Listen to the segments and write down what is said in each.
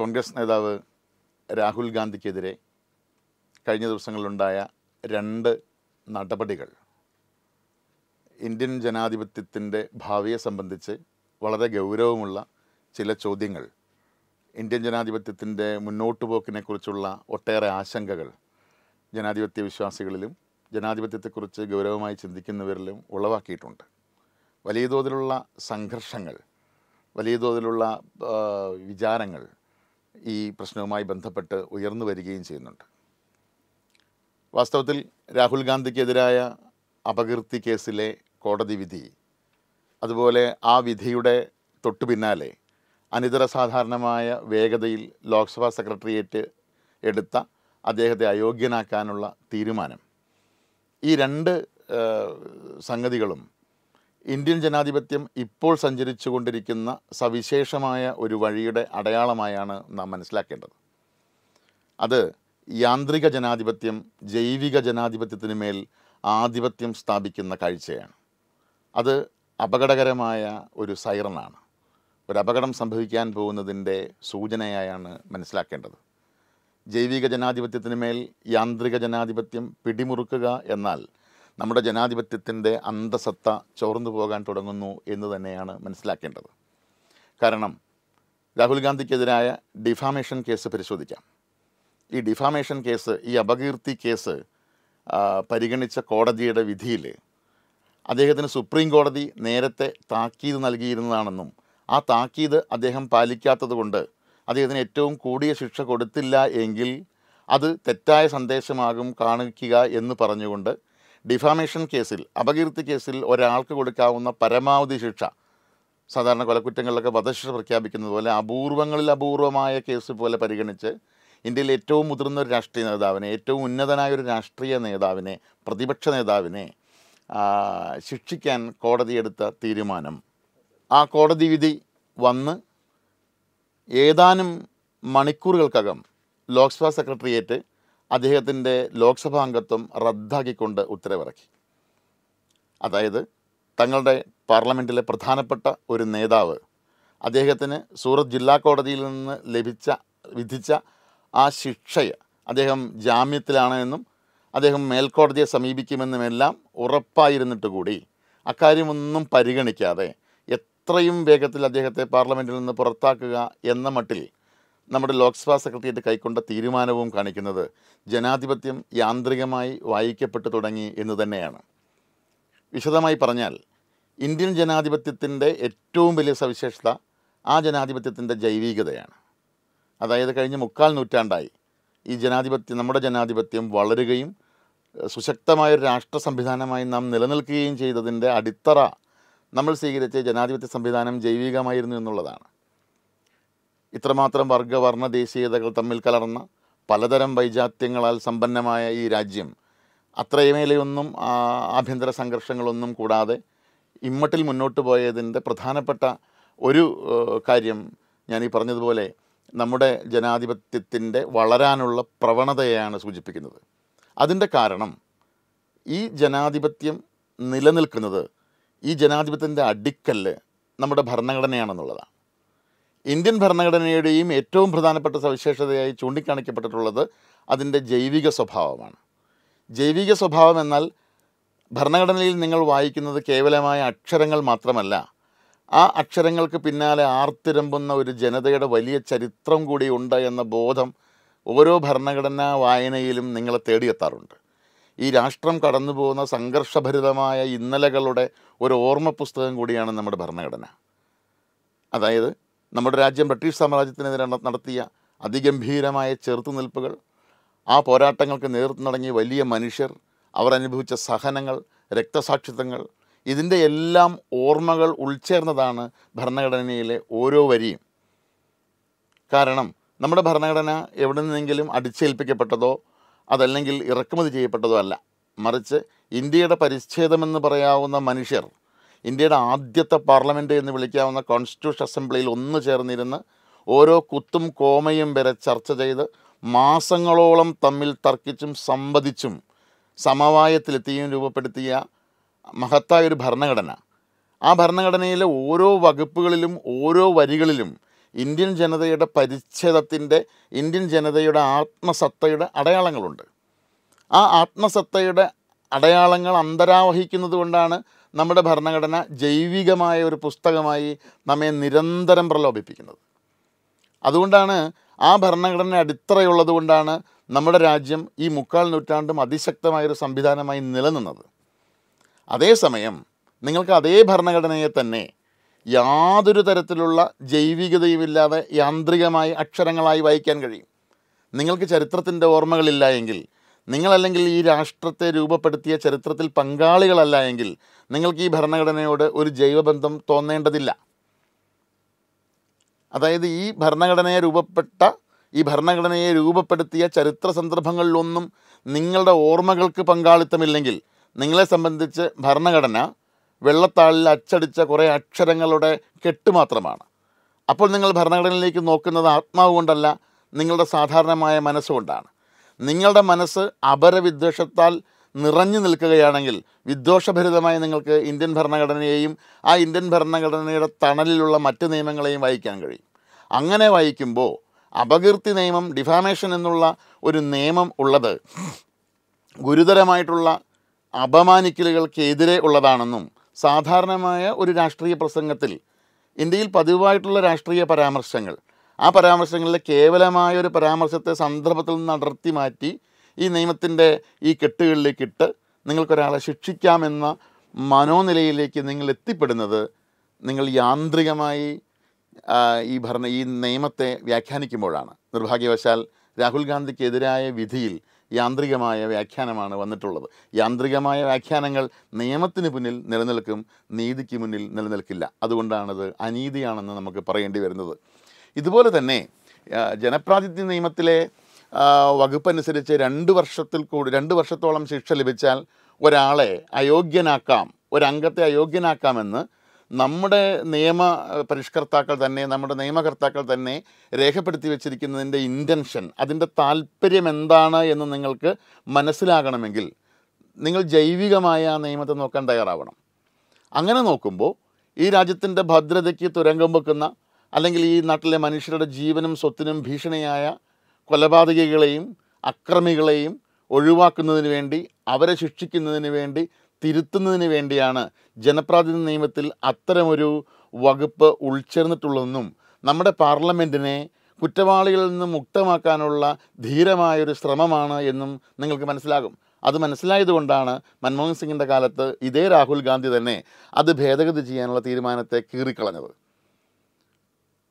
കോൺഗ്രസ് നേതാവ് രാഹുൽ ഗാന്ധിക്കെതിരെ കഴിഞ്ഞ ദിവസങ്ങളിലുണ്ടായ രണ്ട് നടപടികൾ ഇന്ത്യൻ ജനാധിപത്യത്തിന്റെ ഭാവിയെ സംബന്ധിച്ച് വളരെ ഗൗരവമുള്ള ചില ചോദ്യങ്ങൾ. ഇന്ത്യൻ ജനാധിപത്യത്തിന്റെ മുന്നോട്ട് പോക്കിനെക്കുറിച്ചുള്ള ഒട്ടേറെ ആശങ്കകൾ ജനാധിപത്യ വിശ്വാസികളിലും ജനാധിപത്യത്തെക്കുറിച്ച് ഗൗരവമായി ചിന്തിക്കുന്നവരിലും ഉളവാക്കിയിട്ടുണ്ട്. വലിയ തോതിലുള്ള സംഘർഷങ്ങൾ വലിയ തോതിലുള്ള വിചാരങ്ങൾ ഈ പ്രശ്നവുമായി ബന്ധപ്പെട്ട് ഉയർന്നു വരികയും ചെയ്യുന്നുണ്ട്. വാസ്തവത്തിൽ രാഹുൽ ഗാന്ധിക്കെതിരായ അപകീർത്തി കേസിലെ കോടതി വിധി അതുപോലെ ആ വിധിയുടെ തൊട്ടു പിന്നാലെ അനിതര സാധാരണമായ വേഗതയിൽ ലോക്സഭാ സെക്രട്ടേറിയറ്റ് എടുത്ത അദ്ദേഹത്തെ അയോഗ്യനാക്കാനുള്ള തീരുമാനം. ഈ രണ്ട് സംഗതികളും ഇന്ത്യൻ ജനാധിപത്യം ഇപ്പോൾ സഞ്ചരിച്ചു കൊണ്ടിരിക്കുന്ന സവിശേഷമായ ഒരു വഴിയുടെ അടയാളമായാണ് നാം മനസ്സിലാക്കേണ്ടത്. അത് യാന്ത്രിക ജനാധിപത്യം ജൈവിക ജനാധിപത്യത്തിന് മേൽ ആധിപത്യം സ്ഥാപിക്കുന്ന കാഴ്ചയാണ്. അത് അപകടകരമായ ഒരു സൈറനാണ് ഒരു അപകടം സംഭവിക്കാൻ പോകുന്നതിന്റെ സൂചനയായാണ് മനസ്സിലാക്കേണ്ടത്. ജൈവിക ജനാധിപത്യത്തിന് മേൽ യാന്ത്രിക ജനാധിപത്യം പിടിമുറുക്കുക എന്നാൽ നമ്മുടെ ജനാധിപത്യത്തിന്റെ അന്തസത്ത ചോർന്നു പോകാൻ തുടങ്ങുന്നു എന്ന് തന്നെയാണ് മനസ്സിലാക്കേണ്ടത്. കാരണം രാഹുൽ ഗാന്ധിക്കെതിരായ ഡിഫാമേഷൻ കേസ് പരിശോധിക്കാം. ഈ ഡിഫാമേഷൻ കേസ് ഈ അപകീർത്തി കേസ് പരിഗണിച്ച കോടതിയുടെ വിധിയിൽ അദ്ദേഹത്തിന് സുപ്രീം കോടതി നേരത്തെ താക്കീത് നൽകിയിരുന്നതാണെന്നും ആ താക്കീത് അദ്ദേഹം പാലിക്കാത്തത് കൊണ്ട് അദ്ദേഹത്തിന് ഏറ്റവും കൂടിയ ശിക്ഷ കൊടുത്തില്ല എങ്കിൽ അത് തെറ്റായ സന്ദേശമാകും കാണിക്കുക എന്ന് പറഞ്ഞുകൊണ്ട് ഡിഫാമേഷൻ കേസിൽ അപകീർത്തി കേസിൽ ഒരാൾക്ക് കൊടുക്കാവുന്ന പരമാവധി ശിക്ഷ സാധാരണ കൊലക്കുറ്റങ്ങളിലൊക്കെ വധശിക്ഷ പ്രഖ്യാപിക്കുന്നത് പോലെ അപൂർവങ്ങളിൽ അപൂർവമായ കേസ് പോലെ പരിഗണിച്ച് ഇന്ത്യയിൽ ഏറ്റവും മുതിർന്ന ഒരു രാഷ്ട്രീയ നേതാവിനെ ഏറ്റവും ഉന്നതനായ ഒരു രാഷ്ട്രീയ നേതാവിനെ പ്രതിപക്ഷ നേതാവിനെ ശിക്ഷിക്കാൻ കോടതി എടുത്ത തീരുമാനം. ആ കോടതി വിധി വന്ന് ഏതാനും മണിക്കൂറുകൾക്കകം ലോക്സഭാ സെക്രട്ടേറിയറ്റ് അദ്ദേഹത്തിന്റെ ലോക്സഭാ അംഗത്വം റദ്ദാക്കിക്കൊണ്ട് ഉത്തരവിറക്കി. അതായത് തങ്ങളുടെ പാർലമെന്റിലെ പ്രധാനപ്പെട്ട ഒരു നേതാവ് അദ്ദേഹത്തിന് സൂറത്ത് ജില്ലാ കോടതിയിൽ നിന്ന് ലഭിച്ച വിധിച്ച ആ ശിക്ഷയെ അദ്ദേഹം ജാമ്യത്തിലാണ് എന്നും അദ്ദേഹം മേൽക്കോടതിയെ സമീപിക്കുമെന്നുമെല്ലാം ഉറപ്പായിരുന്നിട്ട് കൂടി അക്കാര്യമൊന്നും പരിഗണിക്കാതെ എത്രയും വേഗത്തിൽ അദ്ദേഹത്തെ പാർലമെന്റിൽ നിന്ന് പുറത്താക്കുക എന്ന മട്ടിൽ നമ്മുടെ ലോക്സഭാ സെക്രട്ടേറിയറ്റ് കൈക്കൊണ്ട തീരുമാനവും കാണിക്കുന്നത് ജനാധിപത്യം യാന്ത്രികമായി വായിക്കപ്പെട്ടു തുടങ്ങി എന്ന് തന്നെയാണ്. വിശദമായി പറഞ്ഞാൽ ഇന്ത്യൻ ജനാധിപത്യത്തിന്റെ ഏറ്റവും വലിയ സവിശേഷത ആ ജനാധിപത്യത്തിന്റെ ജൈവികതയാണ്. അതായത് കഴിഞ്ഞ മുക്കാൽ നൂറ്റാണ്ടായി ഈ ജനാധിപത്യം നമ്മുടെ ജനാധിപത്യം വളരുകയും സുശക്തമായ ഒരു രാഷ്ട്ര സംവിധാനമായി നാം നിലനിൽക്കുകയും ചെയ്തതിന്റെ അടിത്തറ നമ്മൾ സ്വീകരിച്ച ജനാധിപത്യ സംവിധാനം ജൈവികമായിരുന്നു എന്നുള്ളതാണ്. ഇത്രമാത്രം വർഗവർണ ദേശീയതകൾ തമ്മിൽ കലർന്ന പലതരം വൈജാത്യങ്ങളാൽ സമ്പന്നമായ ഈ രാജ്യം അത്രയുമേലെയൊന്നും ആഭ്യന്തര സംഘർഷങ്ങളൊന്നും കൂടാതെ ഇമ്മട്ടിൽ മുന്നോട്ട് പോയതിന്റെ പ്രധാനപ്പെട്ട ഒരു കാര്യം ഞാൻ ഈ പറഞ്ഞതുപോലെ നമ്മുടെ ജനാധിപത്യത്തിന്റെ വളരാനുള്ള പ്രവണതയാണ് സൂചിപ്പിക്കുന്നത്. അതിന്റെ കാരണം ഈ ജനാധിപത്യം നിലനിൽക്കുന്നത് ഈ ജനാധിപത്യത്തിന്റെ അടിക്കല്ല് നമ്മുടെ ഭരണഘടനയാണെന്നുള്ളതാണ്. ഇന്ത്യൻ ഭരണഘടനയുടെയും ഏറ്റവും പ്രധാനപ്പെട്ട സവിശേഷതയായി ചൂണ്ടിക്കാണിക്കപ്പെട്ടിട്ടുള്ളത് അതിന്റെ ജൈവിക സ്വഭാവമാണ്. ജൈവിക സ്വഭാവം എന്നാൽ ഭരണഘടനയിൽ നിങ്ങൾ വായിക്കുന്നത് കേവലമായ അക്ഷരങ്ങൾ മാത്രമല്ല. ആ അക്ഷരങ്ങൾക്ക് പിന്നാലെ ആർത്തിരമ്പുന്ന ഒരു ജനതയുടെ വലിയ ചരിത്രം കൂടി ഉണ്ട് എന്ന ബോധം ഓരോ ഭരണഘടനാ വായനയിലും നിങ്ങളെ തേടിയെത്താറുണ്ട്. ഈ രാഷ്ട്രം കടന്നു പോകുന്ന സംഘർഷഭരിതമായ ഇന്നലകളുടെ ഒരു ഓർമ്മ പുസ്തകം കൂടിയാണ് നമ്മുടെ ഭരണഘടന. അതായത് നമ്മുടെ രാജ്യം ബ്രിട്ടീഷ് സാമ്രാജ്യത്തിനെതിരെ നടത്തിയ അതിഗംഭീരമായ ചെറുത്തുനിൽപ്പുകൾ ആ പോരാട്ടങ്ങൾക്ക് നേതൃത്വം നടങ്ങിയ വലിയ മനുഷ്യർ അവർ അനുഭവിച്ച സഹനങ്ങൾ രക്തസാക്ഷിത്വങ്ങൾ ഇതിന്റെ എല്ലാം ഓർമ്മകൾ ഉൾച്ചേർന്നതാണ് ഭരണഘടനയിലെ ഓരോ വരിയും. കാരണം നമ്മുടെ ഭരണഘടന എവിടെ നിന്നെങ്കിലും അടിച്ചേൽപ്പിക്കപ്പെട്ടതോ അതല്ലെങ്കിൽ ഇറക്കുമതി ചെയ്യപ്പെട്ടതോ അല്ല. മറിച്ച് ഇന്ത്യയുടെ പരിച്ഛേദമെന്ന് പറയാവുന്ന മനുഷ്യർ ഇന്ത്യയുടെ ആദ്യത്തെ പാർലമെന്റ് എന്ന് വിളിക്കാവുന്ന കോൺസ്റ്റിറ്റ്യൂഷൻ അസംബ്ലിയിൽ ഒന്ന് ചേർന്നിരുന്ന് ഓരോ കുത്തും കോമയും വരെ ചർച്ച ചെയ്ത് മാസങ്ങളോളം തമ്മിൽ തർക്കിച്ചും സംവദിച്ചും സമവായത്തിലെത്തിയും രൂപപ്പെടുത്തിയ മഹത്തായ ഒരു ഭരണഘടന. ആ ഭരണഘടനയിലെ ഓരോ വകുപ്പുകളിലും ഓരോ വരികളിലും ഇന്ത്യൻ ജനതയുടെ പരിച്ഛേദത്തിന്റെ ഇന്ത്യൻ ജനതയുടെ ആത്മസത്തയുടെ അടയാളങ്ങളുണ്ട്. ആ ആത്മസത്തയുടെ അടയാളങ്ങൾ അന്തരാവഹിക്കുന്നത് കൊണ്ടാണ് നമ്മുടെ ഭരണഘടന ജൈവികമായ ഒരു പുസ്തകമായി നമ്മെ നിരന്തരം പ്രലോഭിപ്പിക്കുന്നത്. അതുകൊണ്ടാണ് ആ ഭരണഘടന അടിത്തറയുള്ളത് കൊണ്ടാണ് നമ്മുടെ രാജ്യം ഈ മുക്കാൽ നൂറ്റാണ്ടും അതിശക്തമായൊരു സംവിധാനമായി നിലനിന്നത്. അതേസമയം നിങ്ങൾക്ക് അതേ ഭരണഘടനയെ തന്നെ യാതൊരു തരത്തിലുള്ള ജൈവികതയുമില്ലാതെ യാന്ത്രികമായി അക്ഷരങ്ങളായി വായിക്കാൻ കഴിയും. നിങ്ങൾക്ക് ചരിത്രത്തിന്റെ ഓർമ്മകളില്ല എങ്കിൽ നിങ്ങളല്ലെങ്കിൽ ഈ രാഷ്ട്രത്തെ രൂപപ്പെടുത്തിയ ചരിത്രത്തിൽ പങ്കാളികളല്ല എങ്കിൽ നിങ്ങൾക്ക് ഈ ഭരണഘടനയോട് ഒരു ജൈവബന്ധം തോന്നേണ്ടതില്ല. അതായത് ഈ ഭരണഘടനയെ രൂപപ്പെട്ട ഈ ഭരണഘടനയെ രൂപപ്പെടുത്തിയ ചരിത്ര സന്ദർഭങ്ങളിലൊന്നും നിങ്ങളുടെ ഓർമ്മകൾക്ക് പങ്കാളിത്തമില്ലെങ്കിൽ നിങ്ങളെ സംബന്ധിച്ച് ഭരണഘടന വെള്ളത്താളിൽ അച്ചടിച്ച കുറേ അക്ഷരങ്ങളുടെ കെട്ട് മാത്രമാണ്. അപ്പോൾ നിങ്ങൾ ഭരണഘടനയിലേക്ക് നോക്കുന്നത് ആത്മാവ് കൊണ്ടല്ല നിങ്ങളുടെ സാധാരണമായ മനസ്സുകൊണ്ടാണ്. നിങ്ങളുടെ മനസ്സ് അപരവിദ്വേഷത്താൽ നിറഞ്ഞു നിൽക്കുകയാണെങ്കിൽ വിദ്വേഷഭരിതമായി നിങ്ങൾക്ക് ഇന്ത്യൻ ഭരണഘടനയെയും ആ ഇന്ത്യൻ ഭരണഘടനയുടെ തണലിലുള്ള മറ്റ് നിയമങ്ങളെയും വായിക്കാൻ കഴിയും. അങ്ങനെ വായിക്കുമ്പോൾ അപകീർത്തി നിയമം ഡിഫാമേഷൻ എന്നുള്ള ഒരു നിയമം ഉള്ളത് ഗുരുതരമായിട്ടുള്ള അപമാനിക്കലുകൾക്കെതിരെ ഉള്ളതാണെന്നും സാധാരണമായ ഒരു രാഷ്ട്രീയ പ്രസംഗത്തിൽ ഇന്ത്യയിൽ പതിവായിട്ടുള്ള രാഷ്ട്രീയ പരാമർശങ്ങൾ ആ പരാമർശങ്ങളിൽ കേവലമായ ഒരു പരാമർശത്തെ സന്ദർഭത്തിൽ നിന്ന് അടർത്തി മാറ്റി ഈ നിയമത്തിന്റെ ഈ കെട്ടുകളിലേക്ക് ഇട്ട് നിങ്ങൾക്കൊരാളെ ശിക്ഷിക്കാമെന്ന മനോനിലയിലേക്ക് നിങ്ങൾ എത്തിപ്പെടുന്നത് നിങ്ങൾ യാന്ത്രികമായി ഈ ഭരണ ഈ നിയമത്തെ വ്യാഖ്യാനിക്കുമ്പോഴാണ്. നിർഭാഗ്യവശാൽ രാഹുൽ ഗാന്ധിക്കെതിരായ വിധിയിൽ യാന്ത്രികമായ വ്യാഖ്യാനമാണ് വന്നിട്ടുള്ളത്. യാന്ത്രികമായ വ്യാഖ്യാനങ്ങൾ നിയമത്തിന് മുന്നിൽ നിലനിൽക്കും നീതിക്ക് മുന്നിൽ നിലനിൽക്കില്ല. അതുകൊണ്ടാണത് അനീതിയാണെന്ന് നമുക്ക് പറയേണ്ടി വരുന്നത്. ഇതുപോലെ തന്നെ ജനപ്രാതിനിധ്യ നിയമത്തിലെ വകുപ്പ് വകുപ്പനുസരിച്ച് രണ്ട് വർഷത്തിൽ കൂടി രണ്ട് വർഷത്തോളം ശിക്ഷ ലഭിച്ചാൽ ഒരാളെ അയോഗ്യനാക്കാം ഒരംഗത്തെ അയോഗ്യനാക്കാമെന്ന് നമ്മുടെ നിയമ പരിഷ്കർത്താക്കൾ തന്നെ നമ്മുടെ നിയമകർത്താക്കൾ തന്നെ രേഖപ്പെടുത്തി വെച്ചിരിക്കുന്നതിന്റെ ഇന്റൻഷൻ അതിന്റെ താല്പര്യം എന്താണ് എന്ന് നിങ്ങൾക്ക് മനസ്സിലാകണമെങ്കിൽ നിങ്ങൾ ജൈവികമായ ആ നിയമത്തെ നോക്കാൻ തയ്യാറാവണം. അങ്ങനെ നോക്കുമ്പോൾ ഈ രാജ്യത്തിന്റെ ഭദ്രതയ്ക്ക് തുരങ്കം വെക്കുന്ന അല്ലെങ്കിൽ ഈ നാട്ടിലെ മനുഷ്യരുടെ ജീവനും സ്വത്തിനും ഭീഷണിയായ കൊലപാതകികളെയും അക്രമികളെയും ഒഴിവാക്കുന്നതിന് വേണ്ടി അവരെ ശിക്ഷിക്കുന്നതിന് വേണ്ടി തിരുത്തുന്നതിന് വേണ്ടിയാണ് ജനപ്രാതിനിധ്യ നിയമത്തിൽ അത്തരമൊരു വകുപ്പ് ഉൾച്ചേർന്നിട്ടുള്ളതെന്നും നമ്മുടെ പാർലമെന്റിനെ കുറ്റവാളികളിൽ നിന്ന് മുക്തമാക്കാനുള്ള ധീരമായൊരു ശ്രമമാണ് എന്നും നിങ്ങൾക്ക് മനസ്സിലാകും. അത് മനസ്സിലായതുകൊണ്ടാണ് മൻമോഹൻ സിംഗിന്റെ കാലത്ത് ഇതേ രാഹുൽ ഗാന്ധി തന്നെ അത് ഭേദഗതി ചെയ്യാനുള്ള തീരുമാനത്തെ കീറിക്കളഞ്ഞത്.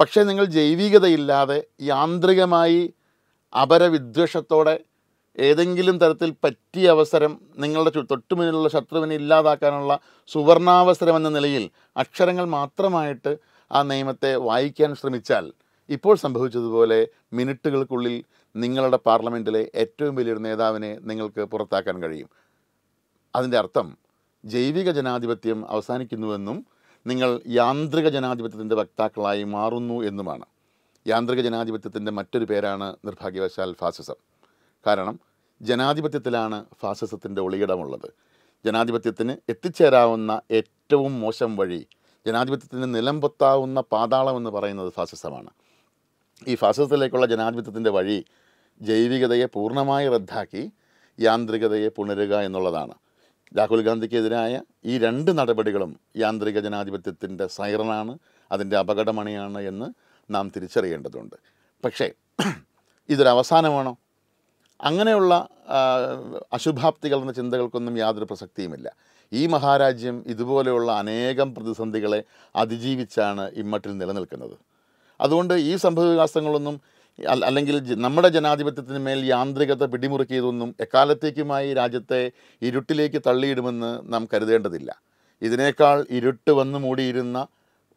പക്ഷേ നിങ്ങൾ ജൈവികതയില്ലാതെ യാന്ത്രികമായി അപരവിദ്വേഷത്തോടെ ഏതെങ്കിലും തരത്തിൽ പറ്റിയ അവസരം നിങ്ങളുടെ തൊട്ടുമുന്നിലുള്ള ശത്രുവിനെ ഇല്ലാതാക്കാനുള്ള സുവർണാവസരം എന്ന നിലയിൽ അക്ഷരങ്ങൾ മാത്രമായിട്ട് ആ നിയമത്തെ വായിക്കാൻ ശ്രമിച്ചാൽ ഇപ്പോൾ സംഭവിച്ചതുപോലെ മിനിറ്റുകൾക്കുള്ളിൽ നിങ്ങളുടെ പാർലമെന്റിലെ ഏറ്റവും വലിയൊരു നേതാവിനെ നിങ്ങൾക്ക് പുറത്താക്കാൻ കഴിയും. അതിന്റെ അർത്ഥം ജൈവിക ജനാധിപത്യം അവസാനിക്കുന്നുവെന്നും നിങ്ങൾ യാന്ത്രിക ജനാധിപത്യത്തിന്റെ വക്താക്കളായി മാറുന്നു എന്നുമാണ്. യാന്ത്രിക ജനാധിപത്യത്തിന്റെ മറ്റൊരു പേരാണ് നിർഭാഗ്യവശാൽ ഫാസിസം. കാരണം ജനാധിപത്യത്തിലാണ് ഫാസിസത്തിന്റെ ഒളിയിടമുള്ളത്. ജനാധിപത്യത്തിന് എത്തിച്ചേരാവുന്ന ഏറ്റവും മോശം വഴി ജനാധിപത്യത്തിന് നിലംപൊത്താവുന്ന പാതാളം എന്ന് പറയുന്നത് ഫാസിസമാണ്. ഈ ഫാസിസത്തിലേക്കുള്ള ജനാധിപത്യത്തിന്റെ വഴി ജൈവികതയെ പൂർണമായി റദ്ദാക്കി യാന്ത്രികതയെ പുണരുക എന്നുള്ളതാണ്. രാഹുൽ ഗാന്ധിക്കെതിരായ ഈ രണ്ട് നടപടികളും യാന്ത്രിക ജനാധിപത്യത്തിന്റെ സൈറനാണ് അതിന്റെ അപകടമണിയാണ് എന്ന് നാം തിരിച്ചറിയേണ്ടതുണ്ട്. പക്ഷേ ഇതൊരവസാനമാണോ അങ്ങനെയുള്ള അശുഭാപ്തികൾ എന്ന ചിന്തകൾക്കൊന്നും യാതൊരു പ്രസക്തിയുമില്ല. ഈ മഹാരാജ്യം ഇതുപോലെയുള്ള അനേകം പ്രതിസന്ധികളെ അതിജീവിച്ചാണ് ഇമ്മട്ടിൽ നിലനിൽക്കുന്നത്. അതുകൊണ്ട് ഈ സംഭവവികാസങ്ങളൊന്നും അല്ലെങ്കിൽ നമ്മുടെ ജനാധിപത്യത്തിന് മേൽ യാന്ത്രികത പിടിമുറുക്കിയതൊന്നും എക്കാലത്തേക്കുമായി രാജ്യത്തെ ഇരുട്ടിലേക്ക് തള്ളിയിടുമെന്ന് നാം കരുതേണ്ടതില്ല. ഇതിനേക്കാൾ ഇരുട്ട് വന്നു മൂടിയിരുന്ന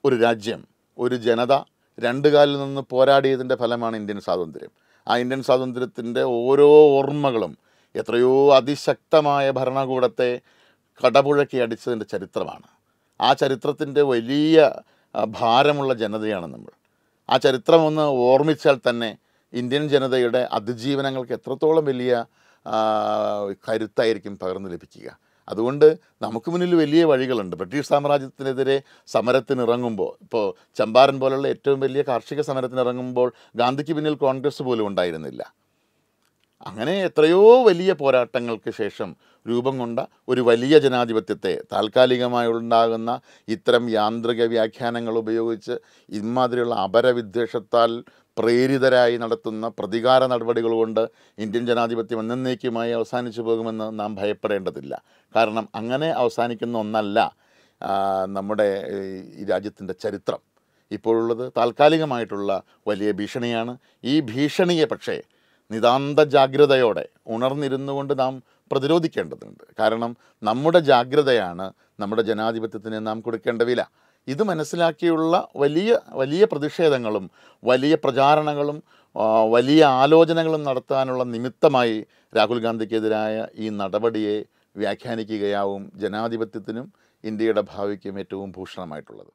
ഒരു രാജ്യം ഒരു ജനത രണ്ടു കാലിൽ നിന്ന് പോരാടിയതിന്റെ ഫലമാണ് ഇന്ത്യൻ സ്വാതന്ത്ര്യം. ആ ഇന്ത്യൻ സ്വാതന്ത്ര്യത്തിന്റെ ഓരോ ഓർമ്മകളും എത്രയോ അതിശക്തമായ ഭരണകൂടത്തെ കടപുഴക്കി അടിച്ചതിന്റെ ചരിത്രമാണ്. ആ ചരിത്രത്തിന്റെ വലിയ ഭാരമുള്ള ജനതയാണ് നമ്മൾ. ആ ചരിത്രം ഒന്ന് ഓർമ്മിച്ചാൽ തന്നെ ഇന്ത്യൻ ജനതയുടെ അതിജീവനങ്ങൾക്ക് എത്രത്തോളം വലിയ കരുത്തായിരിക്കും പകർന്നു ലഭിക്കുക. അതുകൊണ്ട് നമുക്ക് മുന്നിൽ വലിയ വഴികളുണ്ട്. ബ്രിട്ടീഷ് സാമ്രാജ്യത്തിനെതിരെ സമരത്തിനിറങ്ങുമ്പോൾ ഇപ്പോൾ ചമ്പാരൻ പോലുള്ള ഏറ്റവും വലിയ കാർഷിക സമരത്തിനിറങ്ങുമ്പോൾ ഗാന്ധിക്ക് പിന്നിൽ കോൺഗ്രസ് പോലും ഉണ്ടായിരുന്നില്ല. അങ്ങനെ എത്രയോ വലിയ പോരാട്ടങ്ങൾക്ക് ശേഷം രൂപം കൊണ്ട ഒരു വലിയ ജനാധിപത്യത്തെ താൽക്കാലികമായി ഉണ്ടാകുന്ന ഇത്തരം യാന്ത്രിക വ്യാഖ്യാനങ്ങൾ ഉപയോഗിച്ച് ഇമാതിരിയുള്ള അപരവിദ്വേഷത്താൽ പ്രേരിതരായി നടത്തുന്ന പ്രതികാര നടപടികൾ കൊണ്ട് ഇന്ത്യൻ ജനാധിപത്യം എന്നേക്കുമായി അവസാനിച്ചു പോകുമെന്ന് നാം ഭയപ്പെടേണ്ടതില്ല. കാരണം അങ്ങനെ അവസാനിക്കുന്ന ഒന്നല്ല നമ്മുടെ ഈ രാജ്യത്തിന്റെ ചരിത്രം. ഇപ്പോഴുള്ളത് താൽക്കാലികമായിട്ടുള്ള വലിയ ഭീഷണിയാണ്. ഈ ഭീഷണിയെ പക്ഷേ നിതാന്ത ജാഗ്രതയോടെ ഉണർന്നിരുന്നു കൊണ്ട് നാം പ്രതിരോധിക്കേണ്ടതുണ്ട്. കാരണം നമ്മുടെ ജാഗ്രതയാണ് നമ്മുടെ ജനാധിപത്യത്തിന് നാം കൊടുക്കേണ്ട വില. ഇത് മനസ്സിലാക്കിയുള്ള വലിയ വലിയ പ്രതിഷേധങ്ങളും വലിയ പ്രചാരണങ്ങളും വലിയ ആലോചനകളും നടത്താനുള്ള നിമിത്തമായി രാഹുൽ ഗാന്ധിക്കെതിരായ ഈ നടപടിയെ വ്യാഖ്യാനിക്കുകയാവും ജനാധിപത്യത്തിനും ഇന്ത്യയുടെ ഭാവിക്കും ഏറ്റവും ഭൂഷണമായിട്ടുള്ളത്.